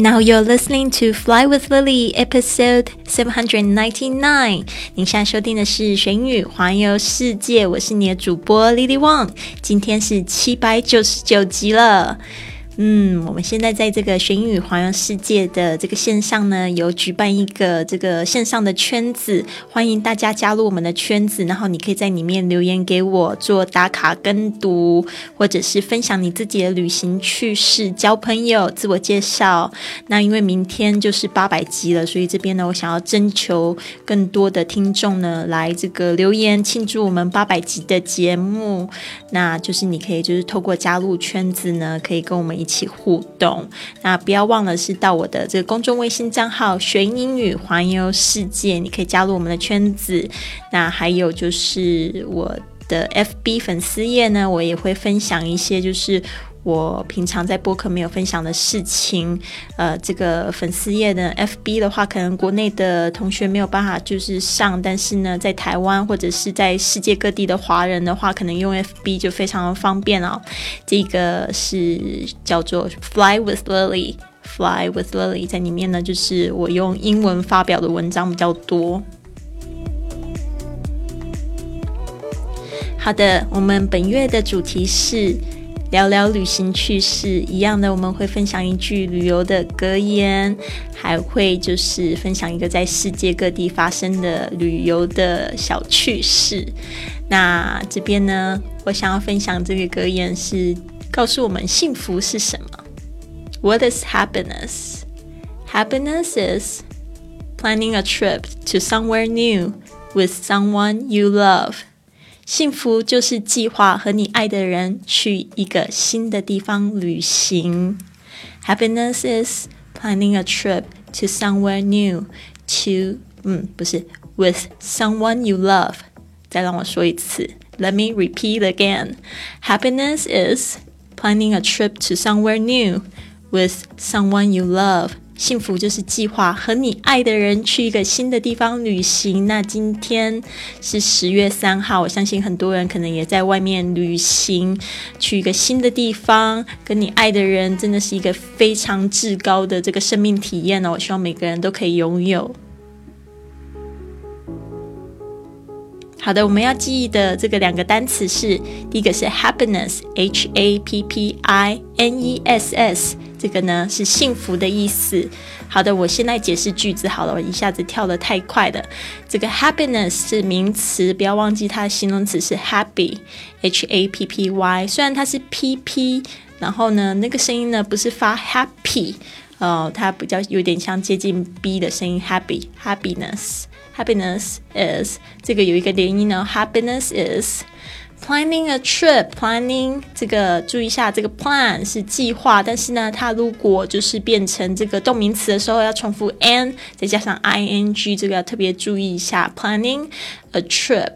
Now you're listening to Fly with Lily, episode seven hundred ninety nine。您现在收听的是《玄宇环游世界》，我是你的主播 Lily Wang，今天是七百九十九集了。嗯，我们现在在这个学英语环游世界的这个线上呢，有举办一个这个线上的圈子，欢迎大家加入我们的圈子。然后你可以在里面留言给我做打卡跟读，或者是分享你自己的旅行趣事、交朋友、自我介绍。那因为明天就是八百集了，所以这边呢，我想要征求更多的听众呢来这个留言庆祝我们八百集的节目。那就是你可以就是透过加入圈子呢，可以跟我们一。一起互动，那不要忘了是到我的这个公众微信账号“学英语环游世界”，你可以加入我们的圈子。那还有就是我的 FB 粉丝页呢，我也会分享一些就是。我平常在播客没有分享的事情，呃，这个粉丝页的 FB 的话，可能国内的同学没有办法就是上，但是呢，在台湾或者是在世界各地的华人的话，可能用 FB 就非常的方便哦。这个是叫做 Fly with Lily，Fly with Lily，在里面呢，就是我用英文发表的文章比较多。好的，我们本月的主题是。聊聊旅行趣事，一样的，我们会分享一句旅游的格言，还会就是分享一个在世界各地发生的旅游的小趣事。那这边呢，我想要分享这个格言是告诉我们幸福是什么？What is happiness? Happiness is planning a trip to somewhere new with someone you love. 幸福就是计划和你爱的人去一个新的地方旅行。Happiness is planning a trip to somewhere new to 嗯，不是 with someone you love。再让我说一次，Let me repeat again. Happiness is planning a trip to somewhere new with someone you love. 幸福就是计划和你爱的人去一个新的地方旅行。那今天是十月三号，我相信很多人可能也在外面旅行，去一个新的地方，跟你爱的人，真的是一个非常至高的这个生命体验哦。我希望每个人都可以拥有。好的，我们要记忆的这个两个单词是，第一个是 happiness，h a p p i n e s s，这个呢是幸福的意思。好的，我现在解释句子好了，我一下子跳得太快了。这个 happiness 是名词，不要忘记它的形容词是 happy，h a p p y。虽然它是 p p，然后呢，那个声音呢不是发 happy，呃，它比较有点像接近 b 的声音，happy，happiness。Happiness is 这个有一个连音呢。Happiness is planning a trip. Planning 这个注意一下，这个 plan 是计划，但是呢，它如果就是变成这个动名词的时候，要重复 n 再加上 ing，这个要特别注意一下。Planning a trip.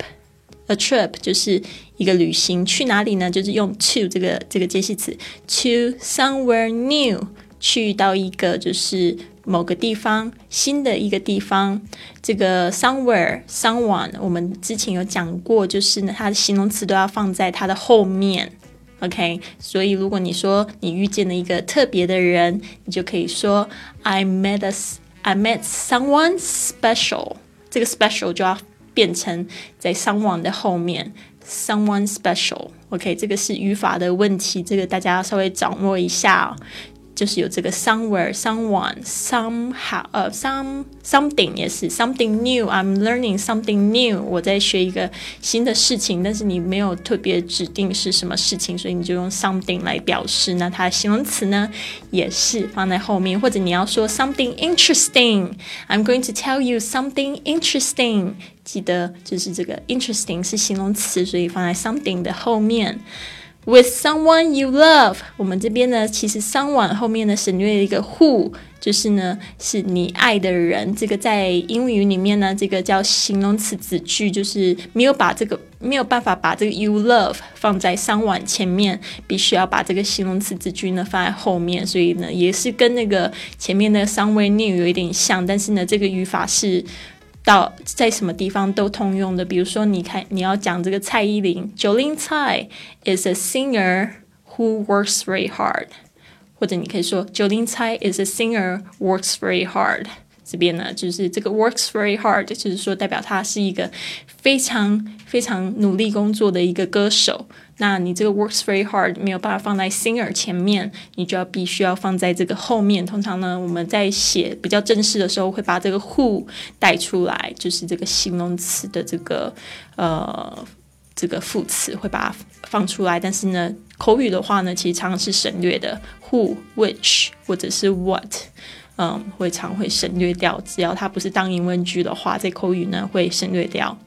A trip 就是一个旅行，去哪里呢？就是用 to 这个这个介系词，to somewhere new，去到一个就是。某个地方，新的一个地方，这个 somewhere someone，我们之前有讲过，就是呢，它的形容词都要放在它的后面，OK。所以如果你说你遇见了一个特别的人，你就可以说 I met a I met someone special，这个 special 就要变成在 someone 的后面，someone special，OK。这个是语法的问题，这个大家要稍微掌握一下。就是有这个 somewhere, someone, somehow，呃，some something 也是 something new. I'm learning something new. 我在学一个新的事情，但是你没有特别指定是什么事情，所以你就用 something 来表示。那它的形容词呢，也是放在后面，或者你要说 something interesting. I'm going to tell you something interesting. 记得就是这个 interesting 是形容词，所以放在 something 的后面。 With someone you love，我们这边呢，其实 someone 后面呢省略了一个 who，就是呢是你爱的人。这个在英语里面呢，这个叫形容词子句，就是没有把这个没有办法把这个 you love 放在 someone 前面，必须要把这个形容词子句呢放在后面。所以呢，也是跟那个前面的 somewhere new 有一点像，但是呢，这个语法是。到在什么地方都通用的，比如说，你看你要讲这个蔡依林，Jolin Tsai is a singer who works very hard。或者你可以说 Jolin Cai is a singer works very hard。这边呢，就是这个 works very hard，就是说代表他是一个非常非常努力工作的一个歌手。那你这个 works very hard 没有办法放在 singer 前面，你就要必须要放在这个后面。通常呢，我们在写比较正式的时候，会把这个 who 带出来，就是这个形容词的这个呃这个副词会把它放出来。但是呢，口语的话呢，其实常常是省略的，who、which 或者是 what。嗯，会常会省略掉，只要它不是当疑问句的话，在口语呢会省略掉。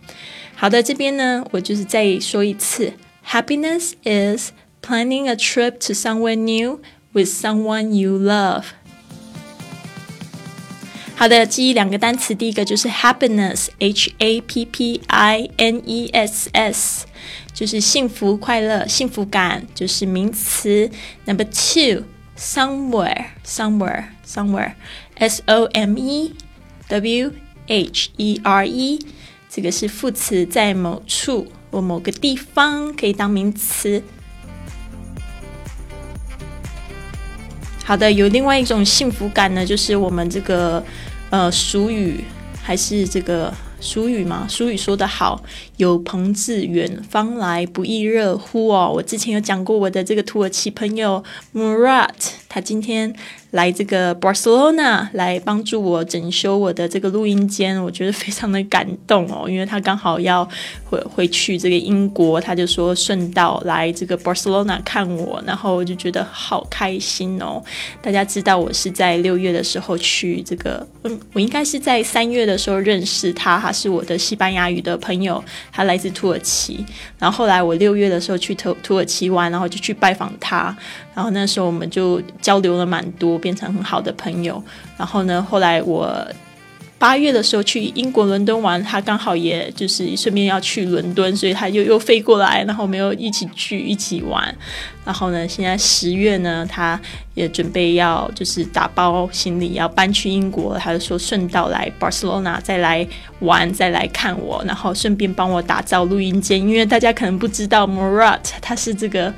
好的，这边呢我就是再说一次，Happiness is planning a trip to somewhere new with someone you love。好的，记忆两个单词，第一个就是 happiness，h a p p i n e s s，就是幸福、快乐、幸福感，就是名词。Number two，somewhere，somewhere。Somewhere, somewhere, 这个是副词，在某处或某个地方，可以当名词。好的，有另外一种幸福感呢，就是我们这个呃俗语还是这个。俗语嘛，俗语说得好，有朋自远方来，不亦乐乎哦。我之前有讲过我的这个土耳其朋友 Murat，他今天。来这个 Barcelona 来帮助我整修我的这个录音间，我觉得非常的感动哦，因为他刚好要回回去这个英国，他就说顺道来这个 Barcelona 看我，然后我就觉得好开心哦。大家知道我是在六月的时候去这个，嗯，我应该是在三月的时候认识他，他是我的西班牙语的朋友，他来自土耳其，然后后来我六月的时候去土土耳其玩，然后就去拜访他。然后那时候我们就交流了蛮多，变成很好的朋友。然后呢，后来我八月的时候去英国伦敦玩，他刚好也就是顺便要去伦敦，所以他又又飞过来，然后我们又一起去一起玩。然后呢，现在十月呢，他也准备要就是打包行李要搬去英国，他就说顺道来 Barcelona 再来玩，再来看我，然后顺便帮我打造录音间，因为大家可能不知道 Murat 他是这个。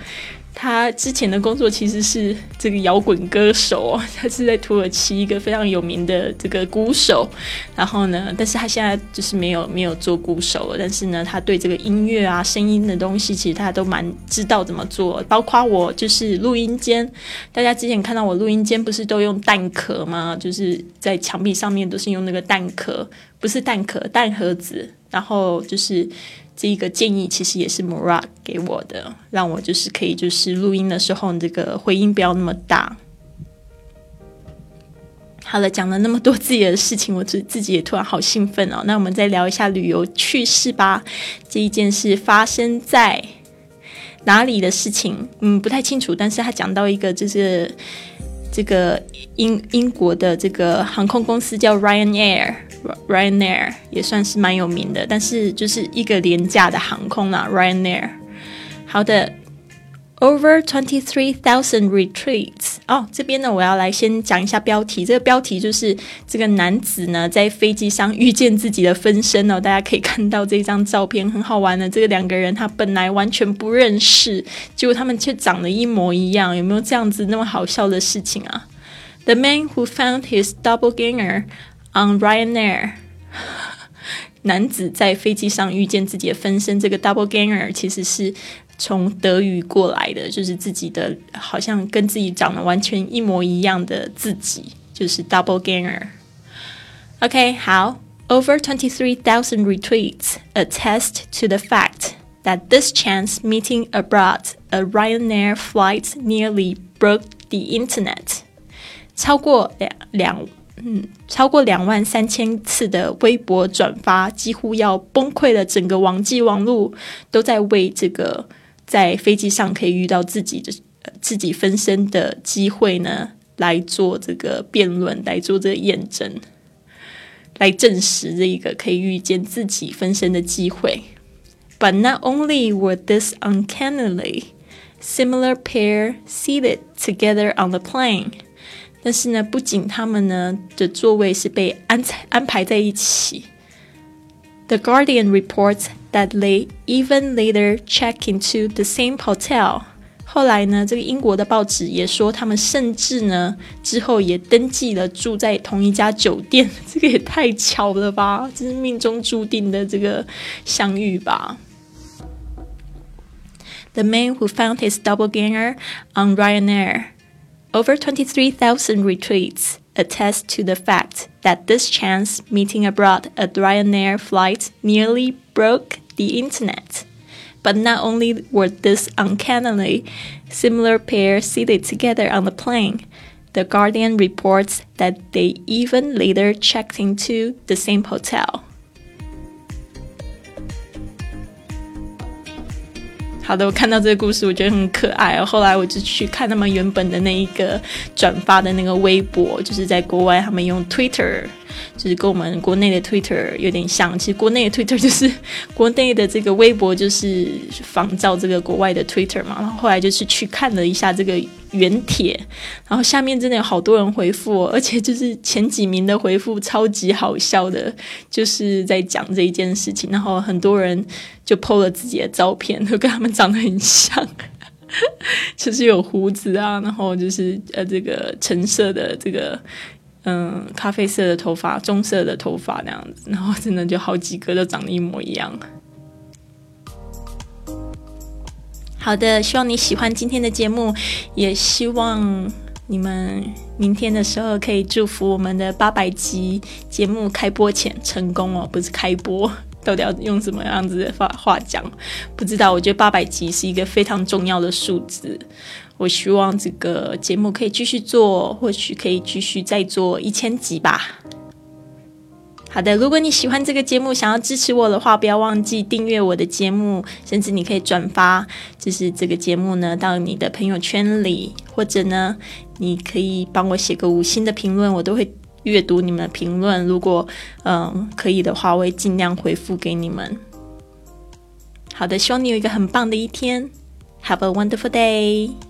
他之前的工作其实是这个摇滚歌手，他是在土耳其一个非常有名的这个鼓手。然后呢，但是他现在就是没有没有做鼓手了。但是呢，他对这个音乐啊、声音的东西，其实他都蛮知道怎么做。包括我就是录音间，大家之前看到我录音间不是都用蛋壳吗？就是在墙壁上面都是用那个蛋壳，不是蛋壳，蛋盒子。然后就是。这一个建议其实也是 Murat 给我的，让我就是可以就是录音的时候这个回音不要那么大。好了，讲了那么多自己的事情，我自自己也突然好兴奋哦。那我们再聊一下旅游趣事吧。这一件事发生在哪里的事情？嗯，不太清楚。但是他讲到一个就是这个英英国的这个航空公司叫 Ryanair。Ryanair 也算是蛮有名的，但是就是一个廉价的航空啦。Ryanair，好的，Over twenty three thousand retreat。哦，这边呢，我要来先讲一下标题。这个标题就是这个男子呢在飞机上遇见自己的分身哦。大家可以看到这张照片，很好玩的。这个两个人他本来完全不认识，结果他们却长得一模一样。有没有这样子那么好笑的事情啊？The man who found his doppelganger On Ryanair，男子在飞机上遇见自己的分身。这个 double ganger 其实是从德语过来的，就是自己的好像跟自己长得完全一模一样的自己，就是 double ganger。OK，好，over twenty three thousand retweets attest to the fact that this chance meeting abroad a Ryanair flight nearly broke the internet。超过两两。嗯，超过两万三千次的微博转发，几乎要崩溃了。整个网际网络都在为这个 在飞机上可以遇到自己的自己分身的机会呢，来做这个辩论，来做这个验证，来证实这一个可以遇见自己分身的机会。But not only were this uncannily similar pair seated together on the plane. 但是呢，不仅他们呢的座位是被安安排在一起。The Guardian reports that they even later check into the same hotel。 后来呢，这个英国的报纸也说，他们甚至呢之后也登记了住在同一家酒店，这个也太巧了吧！这是命中注定的这个相遇吧。The man who found his doppelganger on Ryanair, over 23,000 retweets attest to the fact that this chance meeting abroad at Ryanair flight nearly broke the internet. But not only were this uncannily similar pair seated together on the plane, the Guardian reports that they even later checked into the same hotel. 好的，我看到这个故事，我觉得很可爱。后来我就去看他们原本的那一个转发的那个微博，就是在国外他们用 Twitter。就是跟我们国内的 Twitter 有点像，其实国内的 Twitter 就是国内的这个微博，就是仿照这个国外的 Twitter 嘛。然后后来就是去看了一下这个原帖，然后下面真的有好多人回复，而且就是前几名的回复超级好笑的，就是在讲这一件事情。然后很多人就 PO 了自己的照片，都跟他们长得很像，就是有胡子啊，然后就是呃这个橙色的这个。嗯，咖啡色的头发，棕色的头发那样子，然后真的就好几个都长得一模一样。好的，希望你喜欢今天的节目，也希望你们明天的时候可以祝福我们的八百集节目开播前成功哦，不是开播，到底要用什么样子的话话讲？不知道，我觉得八百集是一个非常重要的数字。我希望这个节目可以继续做，或许可以继续再做一千集吧。好的，如果你喜欢这个节目，想要支持我的话，不要忘记订阅我的节目，甚至你可以转发，就是这个节目呢到你的朋友圈里，或者呢，你可以帮我写个五星的评论，我都会阅读你们的评论。如果嗯可以的话，我会尽量回复给你们。好的，希望你有一个很棒的一天，Have a wonderful day。